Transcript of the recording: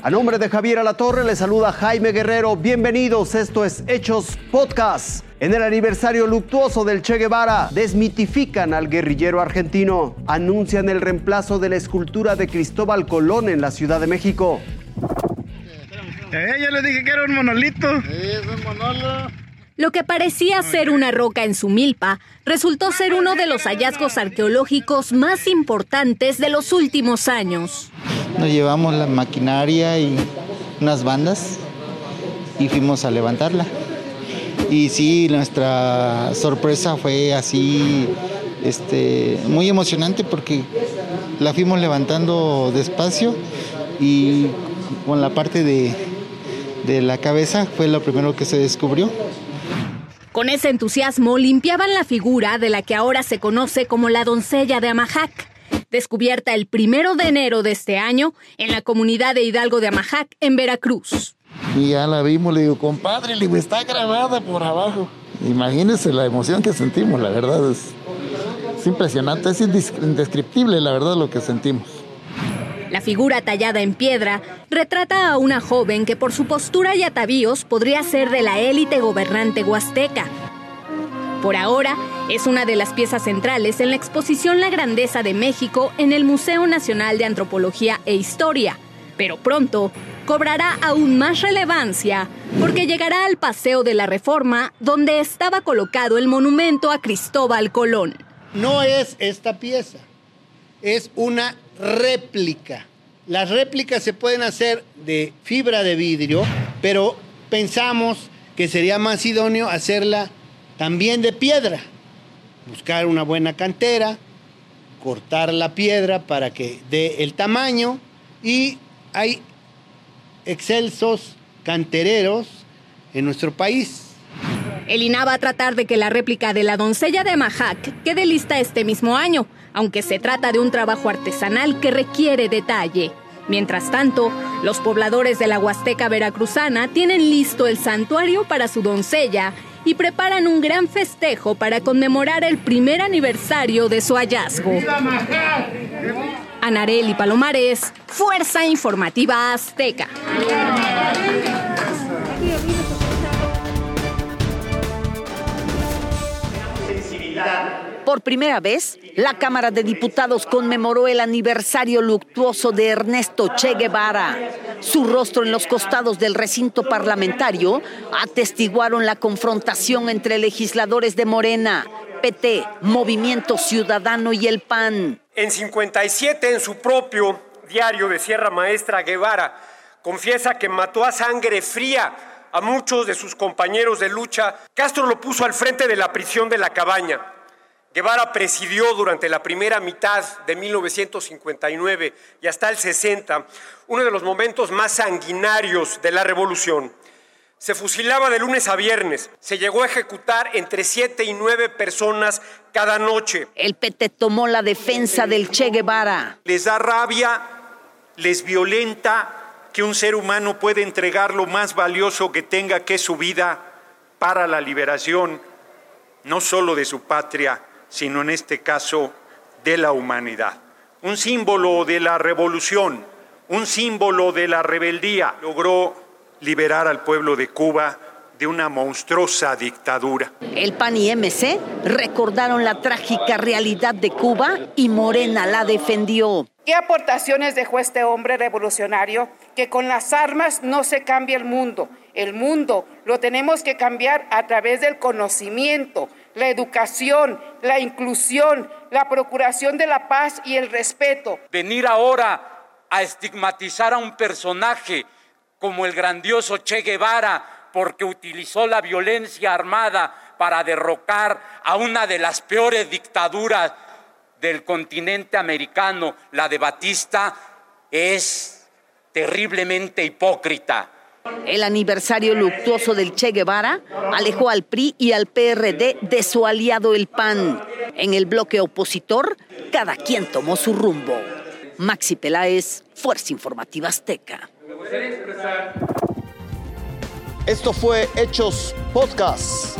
A nombre de Javier Alatorre le saluda Jaime Guerrero. Bienvenidos, esto es Hechos Podcast. En el aniversario luctuoso del Che Guevara, desmitifican al guerrillero argentino. Anuncian el reemplazo de la escultura de Cristóbal Colón en la Ciudad de México. Eh, ya le dije que era un monolito. Es un monolo. Lo que parecía ser una roca en su milpa resultó ser uno de los hallazgos arqueológicos más importantes de los últimos años. Nos llevamos la maquinaria y unas bandas y fuimos a levantarla. Y sí, nuestra sorpresa fue así, este, muy emocionante porque la fuimos levantando despacio y con la parte de, de la cabeza fue lo primero que se descubrió. Con ese entusiasmo limpiaban la figura de la que ahora se conoce como la doncella de Amajac, descubierta el primero de enero de este año en la comunidad de Hidalgo de Amajac, en Veracruz. Y ya la vimos, le digo, compadre, le digo, está grabada por abajo. Imagínense la emoción que sentimos, la verdad es, es impresionante, es indescriptible la verdad lo que sentimos. La figura tallada en piedra retrata a una joven que por su postura y atavíos podría ser de la élite gobernante huasteca. Por ahora, es una de las piezas centrales en la exposición La Grandeza de México en el Museo Nacional de Antropología e Historia, pero pronto cobrará aún más relevancia porque llegará al Paseo de la Reforma, donde estaba colocado el monumento a Cristóbal Colón. No es esta pieza, es una réplica. Las réplicas se pueden hacer de fibra de vidrio, pero pensamos que sería más idóneo hacerla también de piedra. Buscar una buena cantera, cortar la piedra para que dé el tamaño y hay excelsos cantereros en nuestro país. El INA va a tratar de que la réplica de la doncella de Mahac quede lista este mismo año, aunque se trata de un trabajo artesanal que requiere detalle. Mientras tanto, los pobladores de la Huasteca Veracruzana tienen listo el santuario para su doncella y preparan un gran festejo para conmemorar el primer aniversario de su hallazgo. Anareli Palomares, Fuerza Informativa Azteca. Por primera vez, la Cámara de Diputados conmemoró el aniversario luctuoso de Ernesto Che Guevara. Su rostro en los costados del recinto parlamentario atestiguaron la confrontación entre legisladores de Morena, PT, Movimiento Ciudadano y el PAN. En 57, en su propio diario de Sierra Maestra, Guevara confiesa que mató a sangre fría a muchos de sus compañeros de lucha. Castro lo puso al frente de la prisión de la cabaña. Guevara presidió durante la primera mitad de 1959 y hasta el 60 uno de los momentos más sanguinarios de la revolución. Se fusilaba de lunes a viernes. Se llegó a ejecutar entre siete y nueve personas cada noche. El PT tomó la defensa del Che Guevara. Les da rabia, les violenta que un ser humano puede entregar lo más valioso que tenga, que es su vida, para la liberación, no solo de su patria, sino en este caso de la humanidad. Un símbolo de la revolución, un símbolo de la rebeldía, logró liberar al pueblo de Cuba de una monstruosa dictadura. El PAN y MC recordaron la trágica realidad de Cuba y Morena la defendió. ¿Qué aportaciones dejó este hombre revolucionario? Que con las armas no se cambia el mundo. El mundo lo tenemos que cambiar a través del conocimiento, la educación, la inclusión, la procuración de la paz y el respeto. Venir ahora a estigmatizar a un personaje como el grandioso Che Guevara porque utilizó la violencia armada para derrocar a una de las peores dictaduras del continente americano, la de Batista, es terriblemente hipócrita. El aniversario luctuoso del Che Guevara alejó al PRI y al PRD de su aliado el PAN. En el bloque opositor, cada quien tomó su rumbo. Maxi Peláez, Fuerza Informativa Azteca. Esto fue Hechos Podcast.